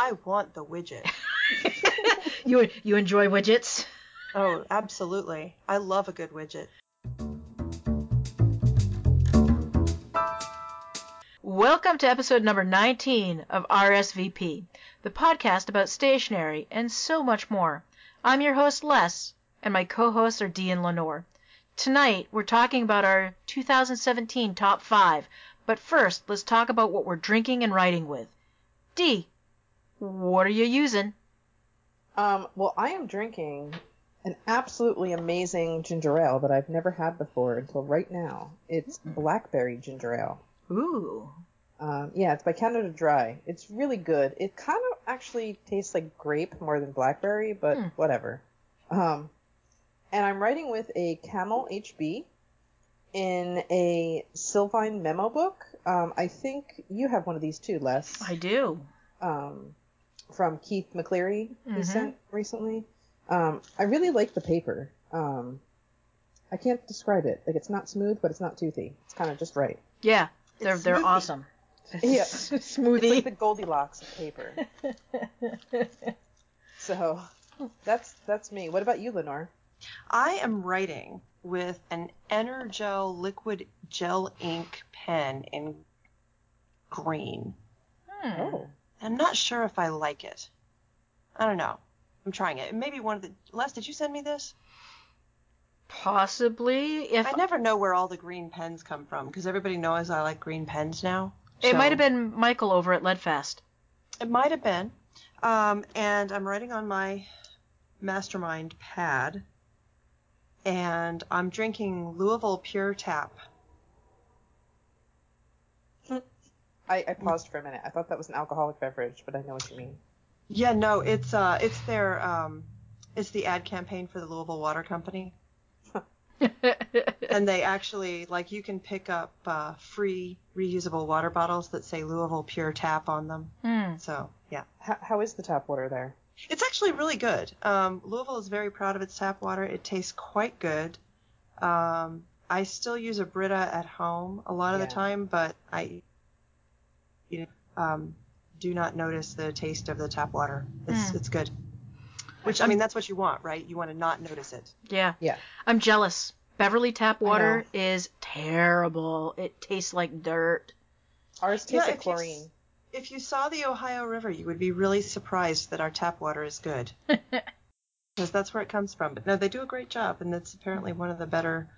I want the widget. you you enjoy widgets? Oh, absolutely. I love a good widget. Welcome to episode number 19 of RSVP, the podcast about stationery and so much more. I'm your host, Les, and my co hosts are Dee and Lenore. Tonight, we're talking about our 2017 top five, but first, let's talk about what we're drinking and writing with. Dee, what are you using? Um, well, I am drinking an absolutely amazing ginger ale that I've never had before until right now. It's blackberry ginger ale. Ooh. Um, yeah, it's by Canada Dry. It's really good. It kind of actually tastes like grape more than blackberry, but Hmm. whatever. Um, and I'm writing with a Camel HB in a Sylvine memo book. Um, I think you have one of these too, Les. I do. um, from Keith McCleary Mhm. he sent recently. Um, I really like the paper. Um, I can't describe it. Like it's not smooth, but it's not toothy. It's kind of just right. Yeah, they're It's they're smoothie. awesome. Yeah. Smoothie. It's like the Goldilocks of paper. so that's that's me. What about you, Lenore? I am writing with an Energel liquid gel ink pen in green. Hmm. Oh, I'm not sure if I like it. I don't know. I'm trying it. Maybe one of the Les, did you send me this? Possibly, if I never know where all the green pens come from because everybody knows I like green pens now. it So- might have been Michael over at Leadfast. It might have been. Um, and I'm writing on my mastermind pad. And I'm drinking Louisville Pure Tap. I, I paused for a minute. I thought that was an alcoholic beverage, but I know what you mean. Yeah, no, it's uh, it's their um, it's the ad campaign for the Louisville Water Company, and they actually like you can pick up uh, free reusable water bottles that say Louisville Pure Tap on them. Hmm. So yeah, How, how is the tap water there? it's actually really good. Um, Louisville is very proud of its tap water. It tastes quite good. Um, I still use a Brita at home a lot of Yeah. the time, but I you know, um, do not notice the taste of the tap water. It's Hmm. it's good. Which I mean, that's what you want, right? You want to not notice it. Yeah. Yeah. I'm jealous. Beverly tap water is terrible. It tastes like dirt. Ours tastes Yeah, like if you chlorine. If you saw the Ohio River, you would be really surprised that our tap water is good. Because that's where it comes from. But no, they do a great job, and it's apparently one of the better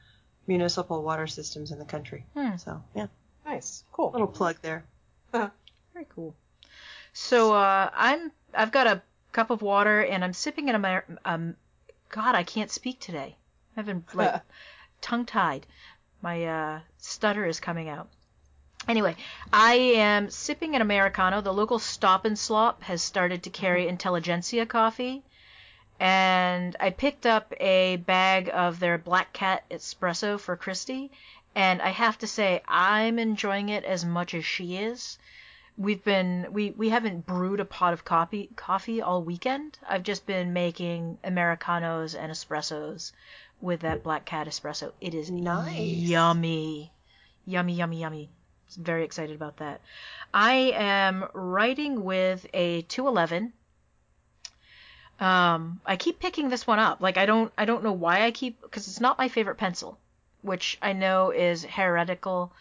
municipal water systems in the country. Hmm. So yeah, Nice. Cool. little plug there. Very cool. So uh, I'm I've got a cup of water and I'm sipping an Amer- um God I can't speak today. I've been like tongue tied. My uh, stutter is coming out. Anyway, I am sipping an Americano. The local Stop and Slop has started to carry Intelligentsia coffee. And I picked up a bag of their Black Cat espresso for Christy. And I have to say, I'm enjoying it as much as she is. We've been we we haven't brewed a pot of coffee coffee all weekend. I've just been making americanos and espressos with that Black Cat espresso. It is Nice. yummy, yummy, yummy, yummy. I'm very excited about that. I am writing with a 211. Um, I keep picking this one up. Like I don't I don't know why I keep because it's not my favorite pencil, which I know is heretical,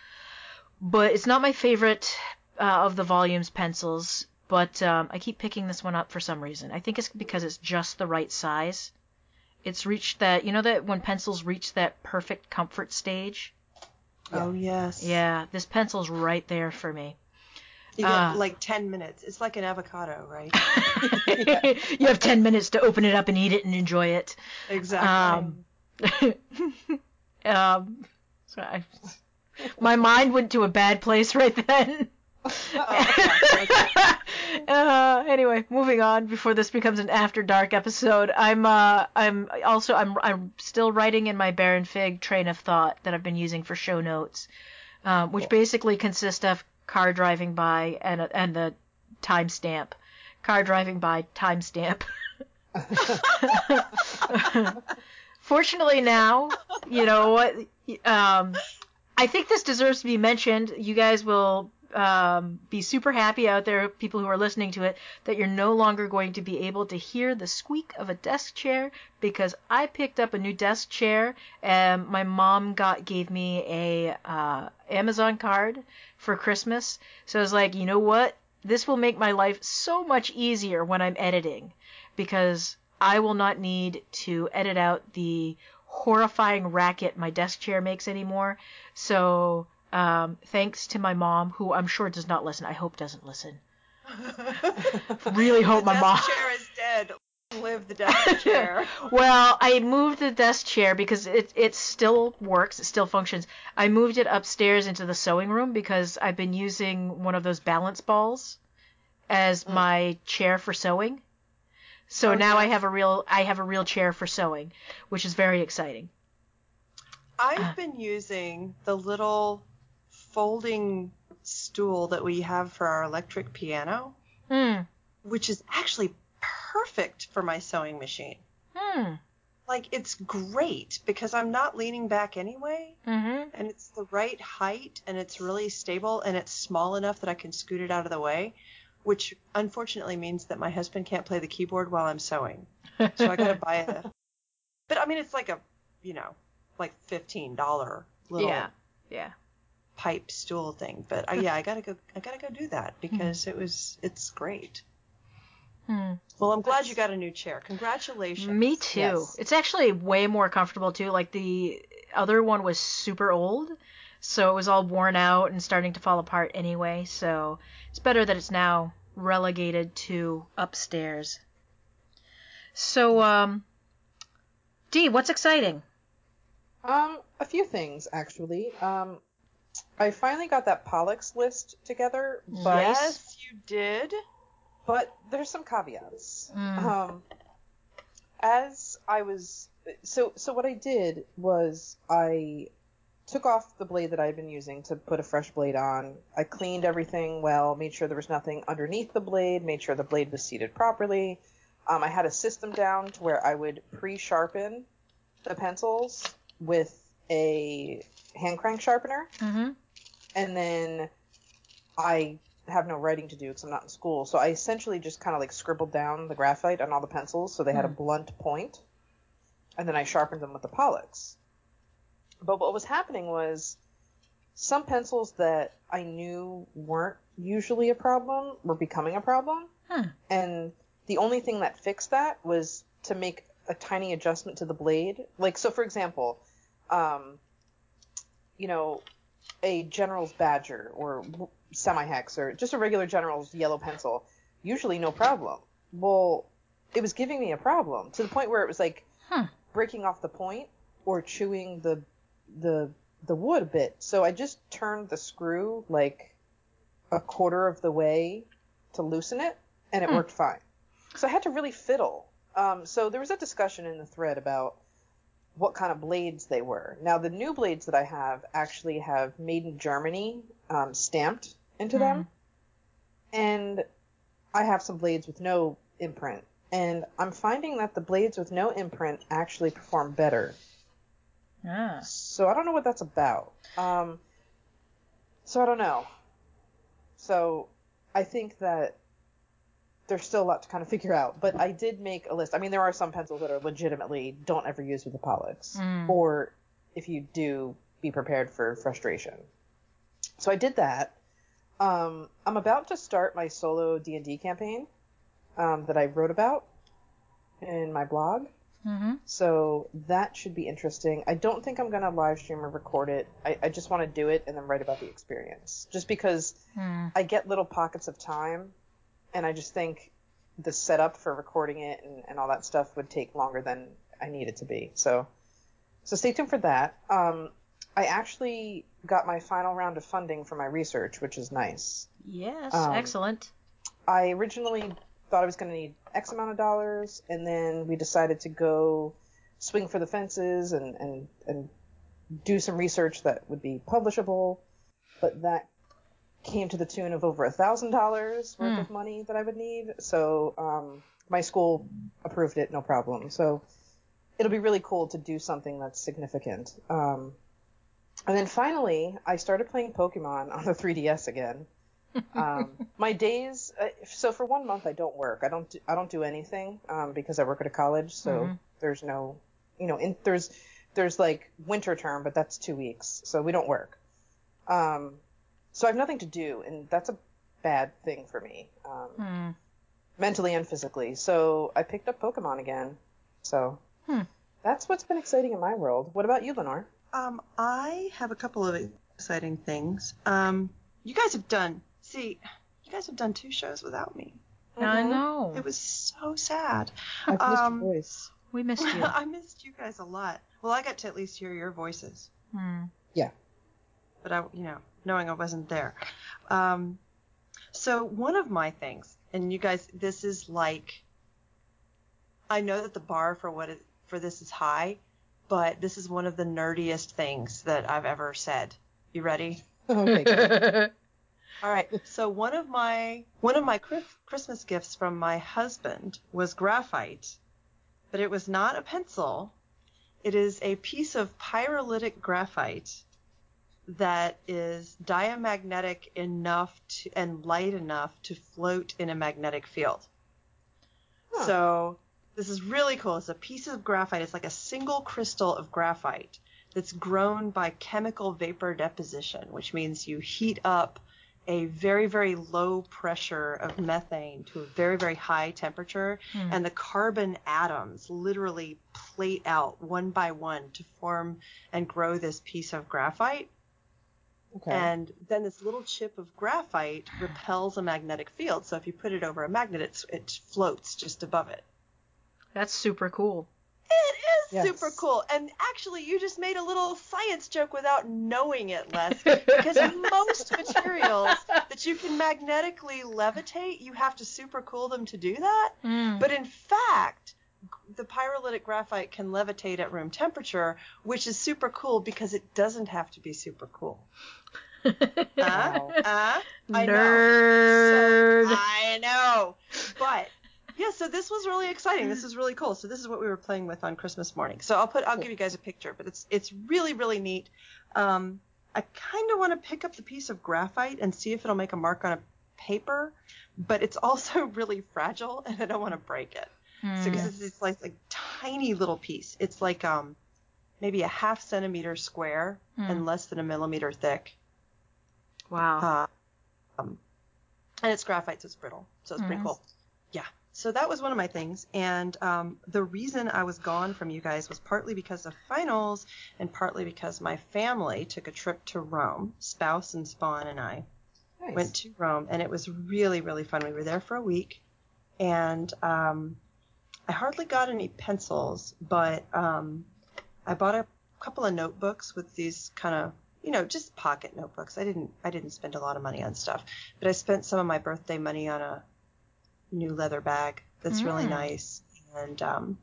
but it's not my favorite uh, of the volumes pencils. But um, I keep picking this one up for some reason. I think it's because it's just the right size. It's reached that you know that when pencils reach that perfect comfort stage. Oh yes. Yeah, this pencil's right there for me. You get Ah. like ten minutes. It's like an avocado, right? you have 10 minutes to open it up and eat it and enjoy it. exactly. Um, um, so I, my mind went to a bad place right then. uh, anyway, moving on before this becomes an after dark episode. I'm uh, I'm also I'm I'm still writing in my Baron Fig train of thought that I've been using for show notes, um, which basically consist of car driving by and and the timestamp, car driving by timestamp. Fortunately now, you know what? Um, I think this deserves to be mentioned. You guys will um, be super happy out there, people who are listening to it, that you're no longer going to be able to hear the squeak of a desk chair because I picked up a new desk chair and my mom got gave me a uh, Amazon card for Christmas. So I was like, you know what? This will make my life so much easier when I'm editing because I will not need to edit out the horrifying racket my desk chair makes anymore. So um, thanks to my mom, who I'm sure does not listen. I hope doesn't listen. really hope my mom. desk chair is dead. Live the desk chair. well, I moved the desk chair because it it still works, it still functions. I moved it upstairs into the sewing room because I've been using one of those balance balls as Mm. my chair for sewing. So Oh, now I have a real I have a real chair for sewing, which is very exciting. I've been using the little folding stool that we have for our electric piano, Hmm. which is actually perfect for my sewing machine. Hmm. Like it's great because I'm not leaning back anyway, Mhm. and it's the right height and it's really stable and it's small enough that I can scoot it out of the way, which unfortunately means that my husband can't play the keyboard while I'm sewing. So I gotta buy a. But I mean, it's like a, you know, like fifteen dollar little Yeah. Yeah. Pipe stool thing. But uh, yeah, I gotta go. I gotta go do that because it was. It's great. Hmm. Well, I'm glad you got a new chair. Congratulations. Me too. Yes. It's actually way more comfortable too. Like the other one was super old, so it was all worn out and starting to fall apart anyway. So it's better that it's now relegated to upstairs. So, um, Dee, what's exciting? Um, a few things actually. Um, I finally got that Pollux list together, but Yes, you did. but there's some caveats. Mm. Um, as I was so so what I did was I took off the blade that I had been using to put a fresh blade on. I cleaned everything well, made sure there was nothing underneath the blade, made sure the blade was seated properly. Um, I had a system down to where I would pre-sharpen the pencils with a hand crank sharpener Mm-hmm. and then I have no writing to do because I'm not in school. So I essentially just kind of like scribbled down the graphite on all the pencils so they had a Hmm. blunt point, and then I sharpened them with the Pollux. But what was happening was some pencils that I knew weren't usually a problem were becoming a problem, Hmm. and the only thing that fixed that was to make a tiny adjustment to the blade. Like so, for example, um, you know, a General's Badger or semi hex or just a regular General's yellow pencil, usually no problem. Well, it was giving me a problem to the point where it was like Hmm. breaking off the point or chewing the the the wood a bit. So I just turned the screw like a quarter of the way to loosen it, and it Hmm. worked fine. So I had to really fiddle. Um, so there was a discussion in the thread about what kind of blades they were. Now the new blades that I have actually have made in Germany um, stamped into Hmm. them, and I have some blades with no imprint. And I'm finding that the blades with no imprint actually perform better. Ah. So I don't know what that's about. Um, so I don't know. So I think that there's still a lot to kind of figure out. But I did make a list. I mean, there are some pencils that are legitimately don't ever use with the Pollux, Mm. or if you do, be prepared for frustration. So I did that. Um, I'm about to start my solo D&D campaign um, that I wrote about in my blog. Mm-hmm. So that should be interesting. I don't think I'm going to live stream or record it. I, I just want to do it and then write about the experience. Just because Mm. I get little pockets of time, and I just think the setup for recording it and, and all that stuff would take longer than I need it to be. So, so stay tuned for that. Um, I actually got my final round of funding for my research, which is nice. Yes. Um, excellent. I originally thought I was going to need X amount of dollars, and then we decided to go swing for the fences and, and, and do some research that would be publishable. But that came to the tune of over a thousand dollars worth Hmm. of money that I would need. So um, my school approved it, no problem. So it'll be really cool to do something that's significant. Um, and then finally, I started playing Pokemon on the 3DS again. um, my days. Uh, so for one month, I don't work. I don't. Do, I don't do anything um, because I work at a college. So Mhm. there's no, you know, in, there's there's like winter term, but that's two weeks. So we don't work. Um, so I have nothing to do, and that's a bad thing for me, um, Hmm. mentally and physically. So I picked up Pokemon again. So Hmm. that's what's been exciting in my world. What about you, Lenore? Um, I have a couple of exciting things. Um, you guys have done. See, you guys have done two shows without me. I Mhm. know. It was so sad. I've missed Um, your voice. We missed you. I missed you guys a lot. Well, I got to at least hear your voices, Hmm. Yeah. But I, you know, knowing I wasn't there. Um, so one of my things, and you guys, this is like, I know that the bar for what it, for this is high, but this is one of the nerdiest things that I've ever said. You ready? okay. All right. So one of my one of my Christmas gifts from my husband was graphite, but it was not a pencil. It is a piece of pyrolytic graphite that is diamagnetic enough to, and light enough to float in a magnetic field. Huh. So this is really cool. It's a piece of graphite. It's like a single crystal of graphite that's grown by chemical vapor deposition, which means you heat up a very, very low pressure of methane to a very, very high temperature, Hmm. and the carbon atoms literally plate out one by one to form and grow this piece of graphite. Okay. And then this little chip of graphite repels a magnetic field. So if you put it over a magnet, it's, it floats just above it. That's super cool. It is Yes. super cool. And actually, you just made a little science joke without knowing it, Les. Because most materials that you can magnetically levitate, you have to super cool them to do that. Hmm. But in fact, the pyrolytic graphite can levitate at room temperature, which is super cool because it doesn't have to be super cool. Uh, uh, I know. So, I know. But yeah, so this was really exciting. This is really cool. So this is what we were playing with on Christmas morning. So I'll put I'll give you guys a picture, but it's it's really really neat. Um, I kind of want to pick up the piece of graphite and see if it'll make a mark on a paper, but it's also really fragile and I don't want to break it. Hmm. So because it's this like, like tiny little piece. It's like um maybe a half centimeter square Hmm. and less than a millimeter thick. Wow. Uh, um, and it's graphite, so it's brittle. So it's pretty cool. Yeah. So that was one of my things. And um, the reason I was gone from you guys was partly because of finals and partly because my family took a trip to Rome. Spouse and Spawn and I nice. went to Rome, and it was really, really fun. We were there for a week, and um, I hardly got any pencils, but um, I bought a couple of notebooks with these kind of, you know, just pocket notebooks. I didn't, I didn't spend a lot of money on stuff, but I spent some of my birthday money on a new leather bag that's really Mm. nice, and um,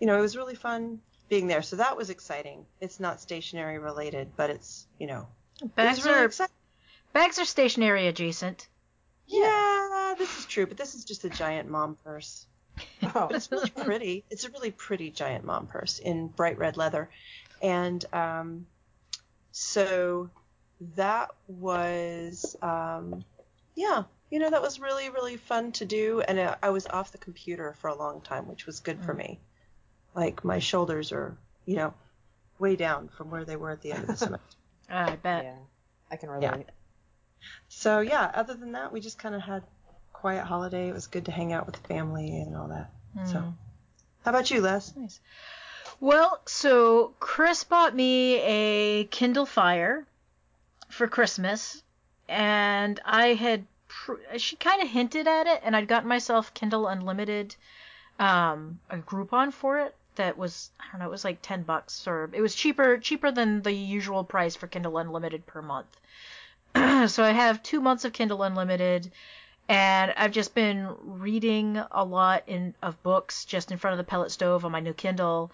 you know, it was really fun being there. So that was exciting. It's not stationary related, but it's, you know, Bags really are exciting. bags are stationary adjacent. Yeah, this is true, but this is just a giant mom purse. Oh. But it's really pretty. It's a really pretty giant mom purse in bright red leather. And um, so that was, um, yeah, you know, that was really, really fun to do. And I, I was off the computer for a long time, which was good for me. Like my shoulders are, you know, way down from where they were at the end of the semester. I bet. yeah, I can relate. Yeah. So yeah, other than that, we just kind of had quiet holiday. It was good to hang out with the family and all that. So, Hmm. how about you, Les? Nice. Well, so Chris bought me a Kindle Fire for Christmas, and I had pr- she kind of hinted at it, and I'd gotten myself Kindle Unlimited, um, a Groupon for it that was I don't know, it was like ten bucks or it was cheaper cheaper than the usual price for Kindle Unlimited per month. so I have two months of Kindle Unlimited and I've just been reading a lot in of books just in front of the pellet stove on my new Kindle.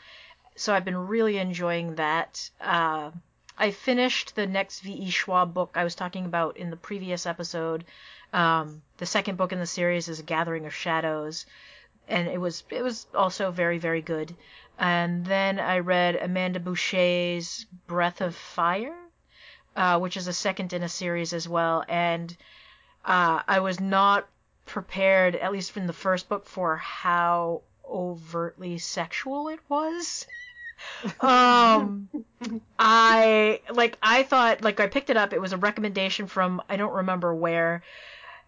So I've been really enjoying that. Uh, I finished the next V.E. Schwab book I was talking about in the previous episode. Um, the second book in the series is Gathering of Shadows, and it was it was also very very good. And then I read Amanda Bouchet's Breath of Fire, uh, which is a second in a series as well, and uh, I was not prepared, at least from the first book, for how overtly sexual it was. um, I like I thought like I picked it up. It was a recommendation from I don't remember where,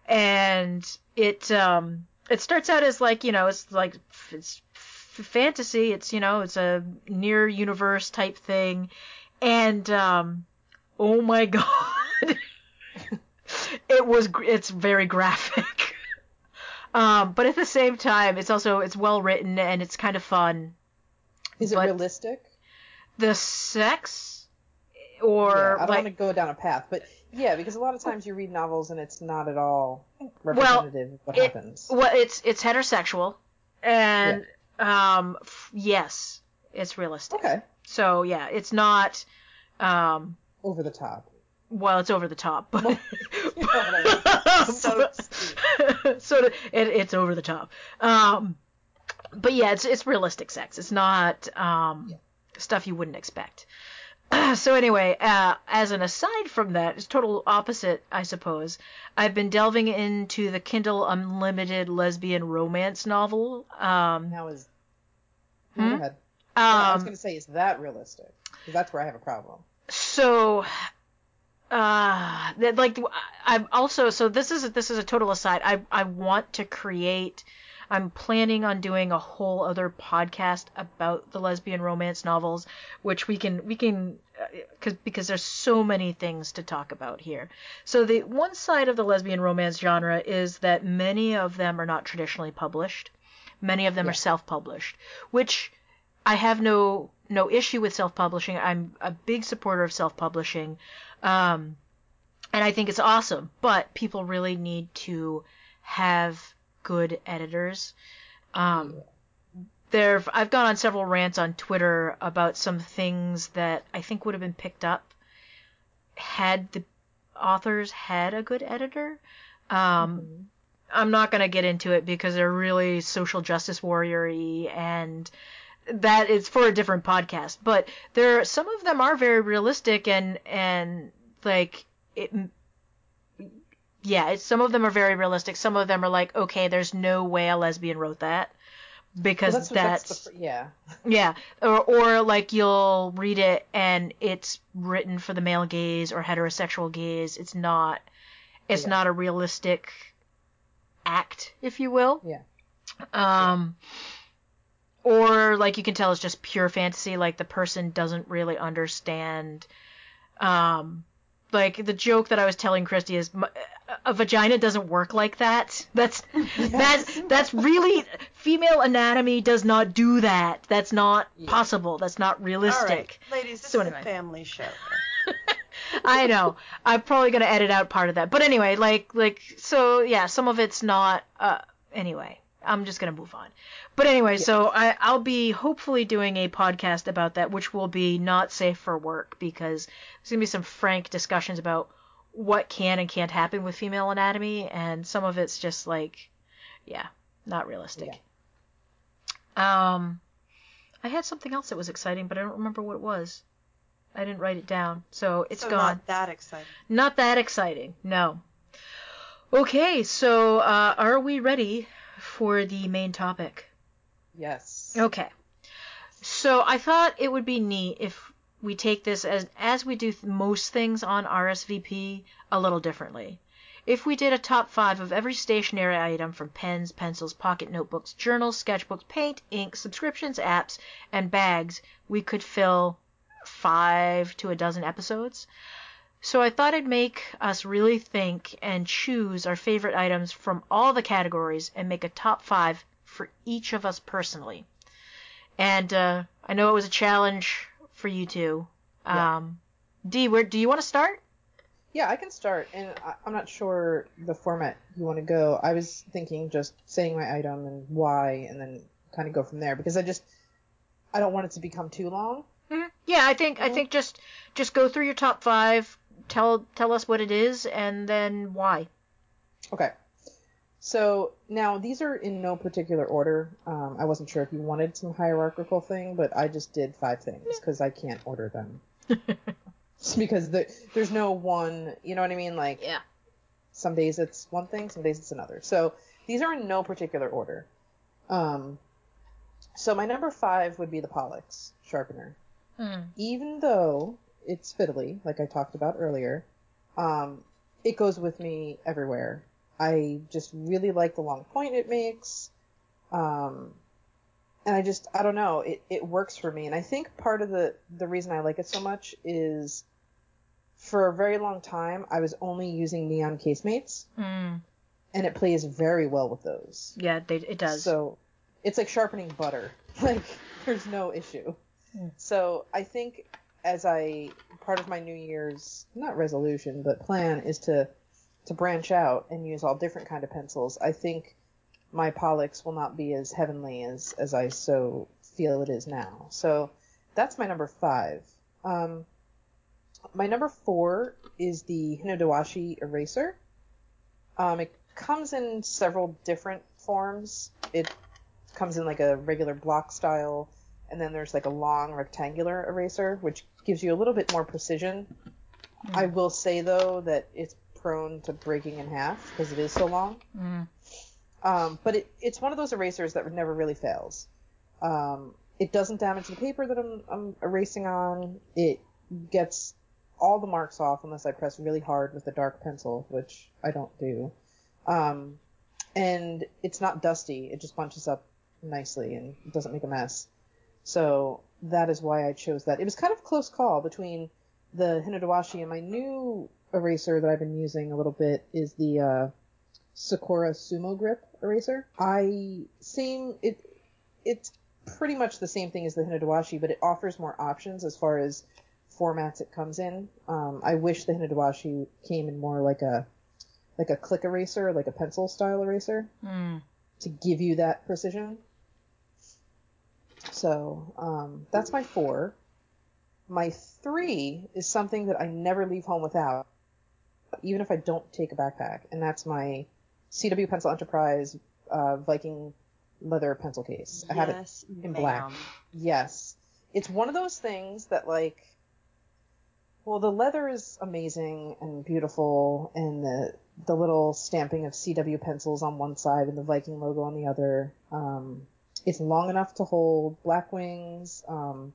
and it um it starts out as like you know it's like it's fantasy. It's you know it's a near universe type thing, and um oh my god, it was it's very graphic. um, but at the same time, it's also it's well written and it's kind of fun. Is it realistic? The sex or yeah, I don't like want to go down a path, but yeah, because a lot of times you read novels and it's not at all representative of what it- happens. well, it's it's heterosexual, and um f- yes, it's realistic. Okay, So yeah, it's not um over the top. well, it's over the top, but So so it, it's over the top. Um, but yeah, it's it's realistic sex. It's not um stuff you wouldn't expect. so anyway, uh, as an aside from that, it's total opposite, I suppose. I've been delving into the Kindle Unlimited lesbian romance novel. Um, Now is Hmm? go ahead. I was um, going to say, is that realistic? 'Cause that's where I have a problem. so uh like i'm also so this is this is a total aside i i want to create i'm planning on doing a whole other podcast about the lesbian romance novels which we can we can because because there's so many things to talk about here so the one side of the lesbian romance genre is that many of them are not traditionally published many of them Yeah. are self-published which I have no no issue with self-publishing. I'm a big supporter of self-publishing, um, and I think it's awesome. But people really need to have good editors. Um, there, I've gone on several rants on Twitter about some things that I think would have been picked up had the authors had a good editor. Um, I'm not going to get into it because they're really social justice warrior-y and that is for a different podcast. But there, some of them are very realistic and and like it. Yeah, it's, some of them are very realistic. Some of them are like, okay, there's no way a lesbian wrote that because Well, that's, that's, that's the, yeah. yeah, or or like you'll read it and it's written for the male gaze or heterosexual gaze. It's not. It's Yeah. not a realistic act, if you will. Yeah. Um. Or like you can tell it's just pure fantasy. Like the person doesn't really understand. Um. Like the joke that I was telling Christy is a vagina doesn't work like that. That's that's that's really female anatomy does not do that. That's not Yeah. possible. That's not realistic. right, ladies, this So is anyway. a family show. I know. I'm probably gonna edit out part of that. But anyway, like like so yeah, some of it's not uh anyway. I'm just gonna move on. But anyway, so I, I'll be hopefully doing a podcast about that, which will be not safe for work because there's gonna be some frank discussions about what can and can't happen with female anatomy, and some of it's just like, yeah, not realistic. Um, I had something else that was exciting, but I don't remember what it was. I didn't write it down, so it's so gone. not that exciting. Not that exciting, no. Okay, so uh, are we ready for the main topic? Yes. Okay. So I thought it would be neat if we take this as as we do most things on RSVP a little differently. If we did a top five of every stationery item from pens, pencils, pocket notebooks, journals, sketchbooks, paint, ink, subscriptions, apps, and bags, we could fill five to a dozen episodes. So I thought I'd make us really think and choose our favorite items from all the categories and make a top five for each of us personally. And uh, I know it was a challenge for you two. Yeah. Um, D, where do you want to start? Yeah, I can start, and I, I'm not sure the format you want to go. I was thinking just saying my item and why, and then kind of go from there because I just I don't want it to become too long. Mhm. Yeah, I think I Mhm. think just just go through your top five. Tell tell us what it is and then why. Okay. So now these are in no particular order. Um, I wasn't sure if you wanted some hierarchical thing, but I just did five things because I can't order them. Just because the, there's no one, you know what I mean? Like, Yeah. Some days it's one thing, some days it's another. So these are in no particular order. Um, so my number five would be the Pollux sharpener. Hmm. Even though it's fiddly, like I talked about earlier, um, it goes with me everywhere. I just really like the long point it makes. Um, and I just, I don't know, it, it works for me. And I think part of the, the reason I like it so much is for a very long time, I was only using neon casemates Hmm. and it plays very well with those. Yeah, they, it does. So it's like sharpening butter. Like there's no issue. Mm. So I think as I part of my New Year's not resolution but plan is to to branch out and use all different kind of pencils. I think my Pollux will not be as heavenly as as I so feel it is now. So that's my number five. Um, my number four is the Hinodewashi eraser. Um, it comes in several different forms. It comes in like a regular block style, and then there's like a long rectangular eraser, which gives you a little bit more precision. I will say though that it's prone to breaking in half because it is so long. Hmm. Um, but it, it's one of those erasers that never really fails. Um, it doesn't damage the paper that I'm, I'm erasing on. It gets all the marks off unless I press really hard with a dark pencil, which I don't do. Um, and it's not dusty. It just bunches up nicely and doesn't make a mess. So that is why I chose that. It was kind of a close call between the Hinodewashi and my new eraser that I've been using a little bit is the uh, Sakura Sumo Grip eraser. I same it it's pretty much the same thing as the Hinodewashi, but it offers more options as far as formats it comes in. Um, I wish the Hinodewashi came in more like a like a click eraser, like a pencil style eraser, Hmm. to give you that precision. So um, that's my four. My three is something that I never leave home without, even if I don't take a backpack, and that's my CW Pencil Enterprise uh, Viking leather pencil case. I have it yes, in black. Yes. It's one of those things that like well the leather is amazing and beautiful and the the little stamping of CW pencils on one side and the Viking logo on the other. Um it's long enough to hold Blackwings. Um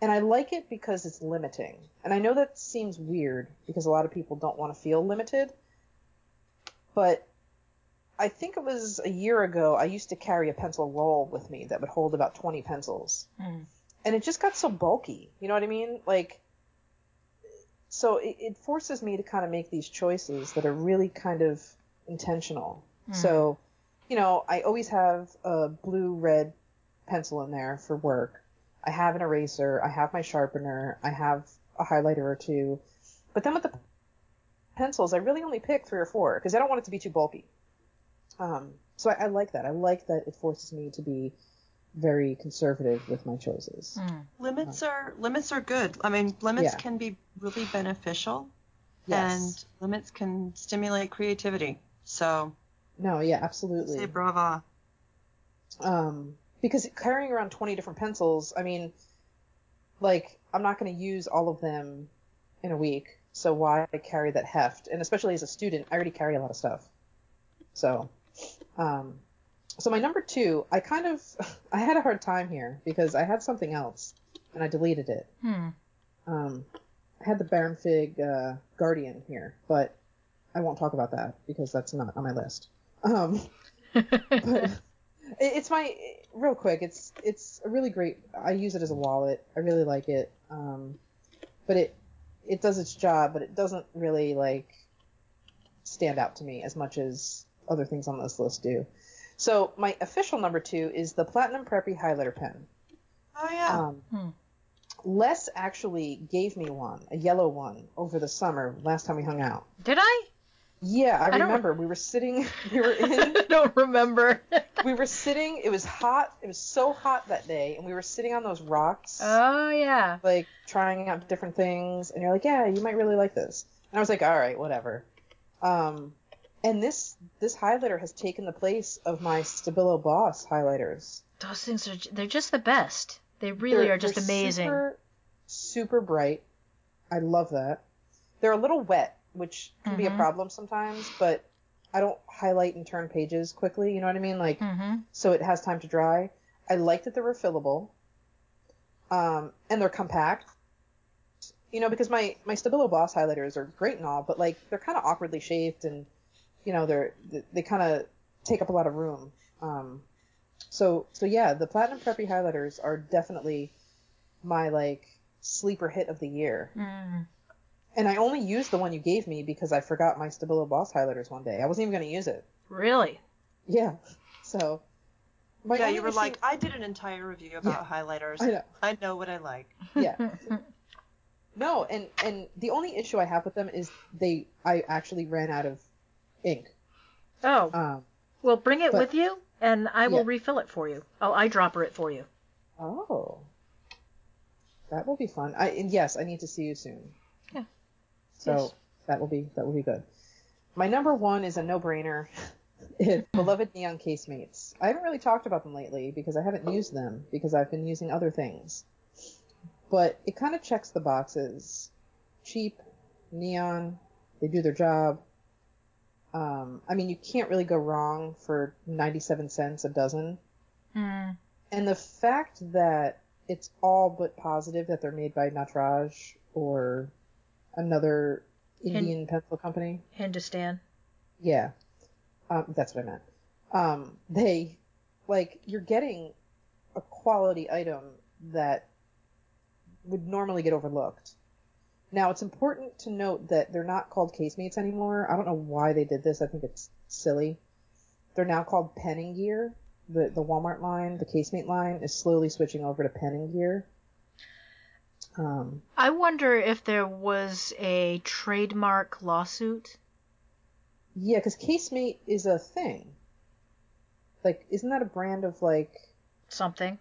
and I like it because it's limiting. And I know that seems weird because a lot of people don't want to feel limited. But I think it was a year ago I used to carry a pencil roll with me that would hold about 20 pencils Hmm. and it just got so bulky. You know what I mean? Like, so it, it forces me to kind of make these choices that are really kind of intentional. So, you know, I always have a blue red pencil in there for work. I have an eraser. I have my sharpener. I have a highlighter or two. But then with the pencils, I really only pick three or four because I don't want it to be too bulky. Um, so I, I like that. I like that it forces me to be very conservative with my choices. Hmm. Limits are limits are good. I mean, limits Yeah. can be really beneficial, Yes. and limits can stimulate creativity. So No, yeah, absolutely. say brava. Um, because carrying around 20 different pencils, I mean, like, I'm not going to use all of them in a week, so why carry that heft? And especially as a student, I already carry a lot of stuff. So, um, so my number two, I kind of, I had a hard time here because I had something else and I deleted it. Hmm. Um, I had the Baron Fig uh, Guardian here, but I won't talk about that because that's not on my list. Um, but it's my real quick. It's it's a really great. I use it as a wallet. I really like it. Um, but it it does its job, but it doesn't really like stand out to me as much as other things on this list do. So my official number two is the Platinum Preppy Highlighter Pen. Oh yeah. Um, Hmm. Les actually gave me one, a yellow one, over the summer last time we hung out. Did I? Yeah, I, I don't- remember. We were sitting, we were in, I don't remember. we were sitting. It was hot. It was so hot that day, and we were sitting on those rocks, oh yeah. like trying out different things. And you're like, yeah, you might really like this. And I was like, all right, whatever. Um, and this this highlighter has taken the place of my Stabilo Boss highlighters. Those things are they're just the best. They really They're- are just they're amazing. Super, super bright. I love that. They're a little wet, which can be a Mhm. problem sometimes, but I don't highlight and turn pages quickly, you know what I mean? Like Mm-hmm. so it has time to dry. I like that they're refillable. Um, and they're compact. You know, because my my Stabilo Boss highlighters are great and all, but like they're kind of awkwardly shaped and you know, they're they, they kind of take up a lot of room. Um, so so yeah, the Platinum Preppy highlighters are definitely my like sleeper hit of the year. Mm. And I only used the one you gave me because I forgot my Stabilo Boss highlighters one day. I wasn't even going to use it. Really? Yeah. So my yeah, you were issue- like, I did an entire review about highlighters. I know. I know what I like. Yeah. No, and and the only issue I have with them is they I actually ran out of ink. oh, Um. well, bring it but- with you, and I will Yeah. refill it for you. Oh, I'll eyedropper it for you. Oh. That will be fun. I and yes, I need to see you soon. So Yes. that will be that will be good. My number one is a no-brainer. Beloved neon casemates. I haven't really talked about them lately because I haven't used them because I've been using other things. But it kind of checks the boxes. Cheap, neon, they do their job. Um, I mean, you can't really go wrong for 97 cents a dozen. Mm. And the fact that it's all but positive that they're made by Nataraj or another Indian pencil company. Hindustan. Yeah. Um, that's what I meant. Um, they, like, you're getting a quality item that would normally get overlooked. Now, it's important to note that they're not called casemates anymore. I don't know why they did this. I think it's silly. They're now called Pen+Gear. The, the Walmart line, the casemate line, is slowly switching over to Pen+Gear. Um, I wonder if there was a trademark lawsuit. yeah, because casemate is a thing. Like, isn't that a brand of, like, Something.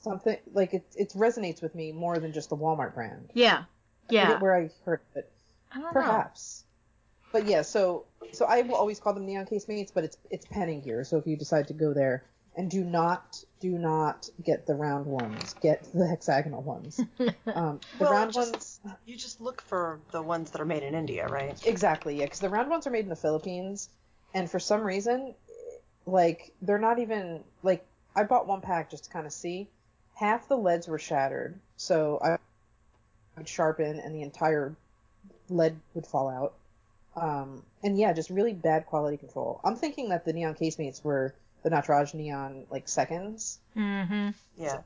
something like it it resonates with me more than just the Walmart brand. Yeah. Yeah. forget where I heard it. I don't know. Perhaps. But yeah, so so I will always call them neon casemates, but it's it's Pen+Gear. So if you decide to go there, and do not do not get the round ones, get the hexagonal ones. Um, the Well, round just- ones, You just look for the ones that are made in India, right? exactly, yeah, because the round ones are made in the Philippines, and for some reason, like they're not even like I bought one pack just to kind of see. Half the leads were shattered, so I would sharpen and the entire lead would fall out. Um, and yeah, just really bad quality control. I'm thinking that the neon casemates were the Nataraj neon like seconds. mm-hmm. Yeah.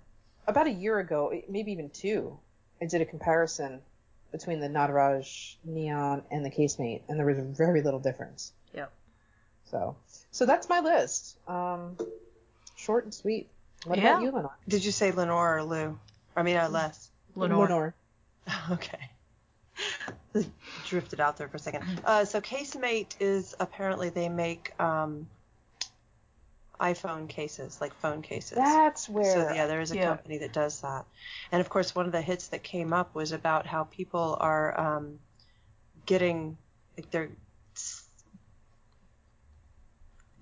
About a year ago, maybe even two, I did a comparison between the Nataraj neon and the casemate, and there was very little difference. Yep. So, so that's my list. Um, short and sweet. What Yeah. about you, Lenore? Did you say Lenore or Lou? I mean, uh, Les. Lenore. Lenore. Okay. Drifted out there for a second. Uh, so Casemate is apparently they make um, iPhone cases, like phone cases. That's where. So yeah, there is a Yeah. company that does that. And of course, one of the hits that came up was about how people are um, getting like their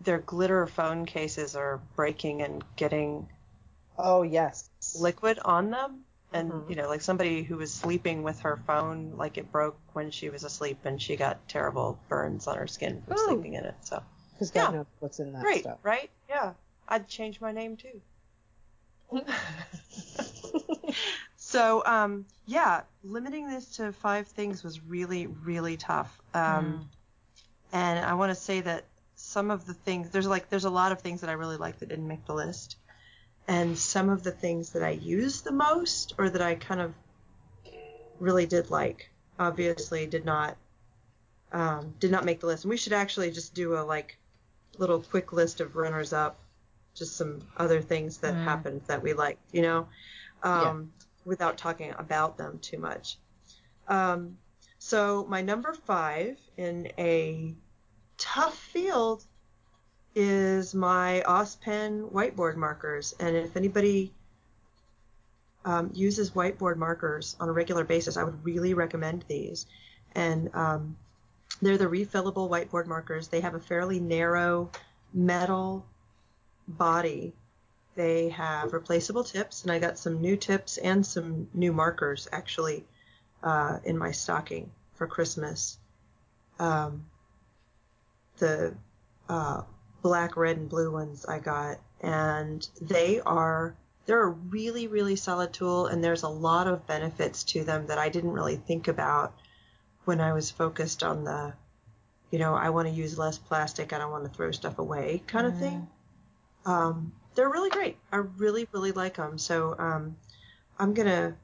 their glitter phone cases are breaking and getting Oh yes. liquid on them. And Mhm. you know, like somebody who was sleeping with her phone, like it broke when she was asleep, and she got terrible burns on her skin from Ooh. sleeping in it. So Because God Yeah. knows what's in that great, stuff. right? Yeah, I'd change my name too. So, um, yeah, limiting this to five things was really, really tough. Um, And I want to say that some of the things there's like there's a lot of things that I really like that didn't make the list, and some of the things that I used the most or that I kind of really did like, obviously did not um, did not make the list. And we should actually just do a like little quick list of runners up, just some other things that Mm. happened that we liked, you know, um, without talking about them too much. Um, so my number five in a tough field is my AusPen whiteboard markers. And if anybody um, uses whiteboard markers on a regular basis, I would really recommend these. And um, they're the refillable whiteboard markers. They have a fairly narrow metal body. They have replaceable tips, and I got some new tips and some new markers actually uh, in my stocking for Christmas. um, the uh, black, red, and blue ones I got, and they are they're a really really solid tool, and there's a lot of benefits to them that I didn't really think about when I was focused on the, you know, I want to use less plastic, I don't want to throw stuff away kind of thing. Um, they're really great. I really really like them. So um, I'm gonna,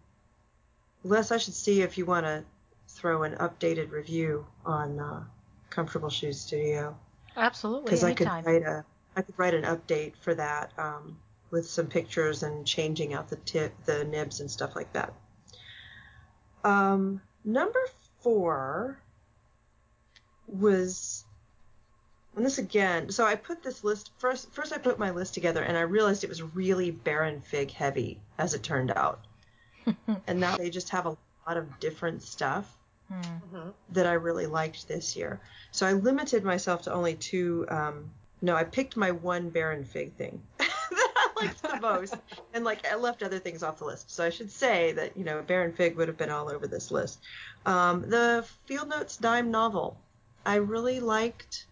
Les, I should see if you want to throw an updated review on uh, Comfortable Shoes Studio Absolutely. because I could write a I could write an update for that um, with some pictures and changing out the tip, the nibs and stuff like that. Um, number four was, and this again. So I put this list first. First, I put my list together, and I realized it was really Baron Fig heavy, as it turned out. and now they just have a lot of different stuff Hmm. Mhm. that I really liked this year. So I limited myself to only two. Um, no, I picked my one Baron Fig thing liked the most, and like I left other things off the list. So I should say that you know Baron Fig would have been all over this list. Um, the Field Notes Dime novel, I really liked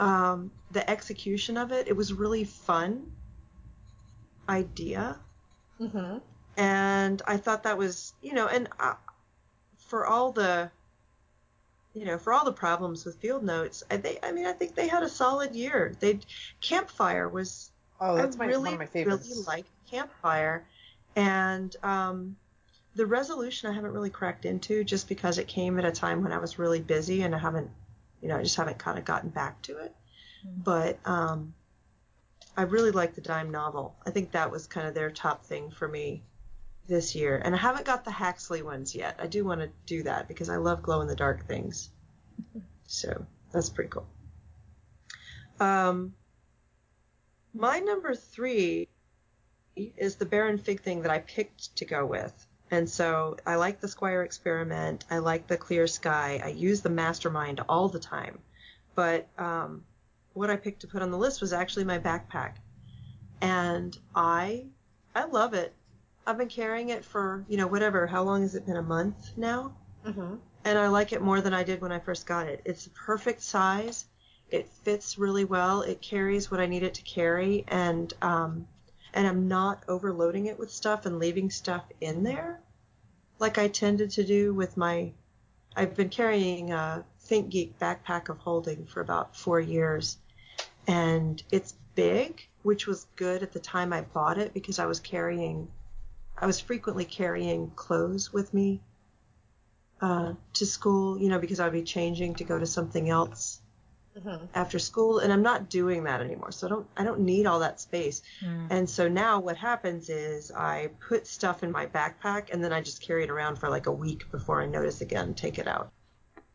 um, the execution of it. It was really fun idea Mhm. and I thought that was, you know, and uh, for all the, you know, for all the problems with Field Notes, I think, I mean, I think they had a solid year. They Campfire was, Oh, that's I my really, one of my favorites. really like Campfire, and um, the resolution I haven't really cracked into just because it came at a time when I was really busy and I haven't, you know, I just haven't kind of gotten back to it. Mm. But um, I really like the dime novel. I think that was kind of their top thing for me this year. And I haven't got the Haxley ones yet. I do want to do that because I love glow in the dark things. So that's pretty cool. Um, my number three is the Baron Fig thing that I picked to go with. And so I like the Squire experiment. I like the clear sky. I use the mastermind all the time. But um, what I picked to put on the list was actually my backpack. And I I love it. I've been carrying it for, you know, whatever, how long has it been? A month now? Mhm. and I like it more than I did when I first got it. It's the perfect size. It fits really well. It carries what I need it to carry, and um, and I'm not overloading it with stuff and leaving stuff in there, like I tended to do with my. I've been carrying a ThinkGeek backpack of holding for about four years, and it's big, which was good at the time I bought it because I was carrying, I was frequently carrying clothes with me uh, to school, you know, because I'd be changing to go to something else Mhm. after school, and I'm not doing that anymore. So I don't I don't need all that space. Hmm. And so now what happens is I put stuff in my backpack, and then I just carry it around for like a week before I notice again, take it out.